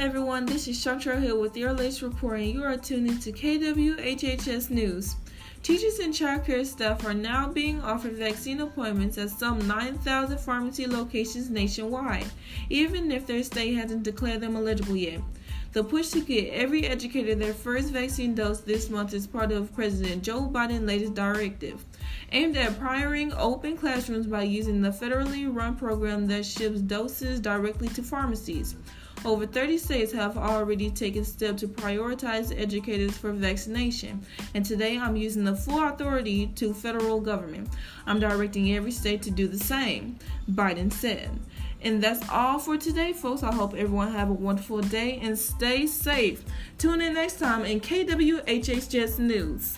everyone, this is Chantrell Hill with your latest report, and you are tuning to KWHHS News. Teachers and childcare staff are now being offered vaccine appointments at some 9,000 pharmacy locations nationwide, even if their state hasn't declared them eligible yet. The push to get every educator their first vaccine dose this month is part of President Joe Biden's latest directive, aimed at prioritizing open classrooms by using the federally run program that ships doses directly to pharmacies. Over 30 states have already taken steps to prioritize educators for vaccination, and today I'm using the full authority to federal government. I'm directing every state to do the same, Biden said. And that's all for today, folks. I hope everyone have a wonderful day and stay safe. Tune in next time in KWHHS News.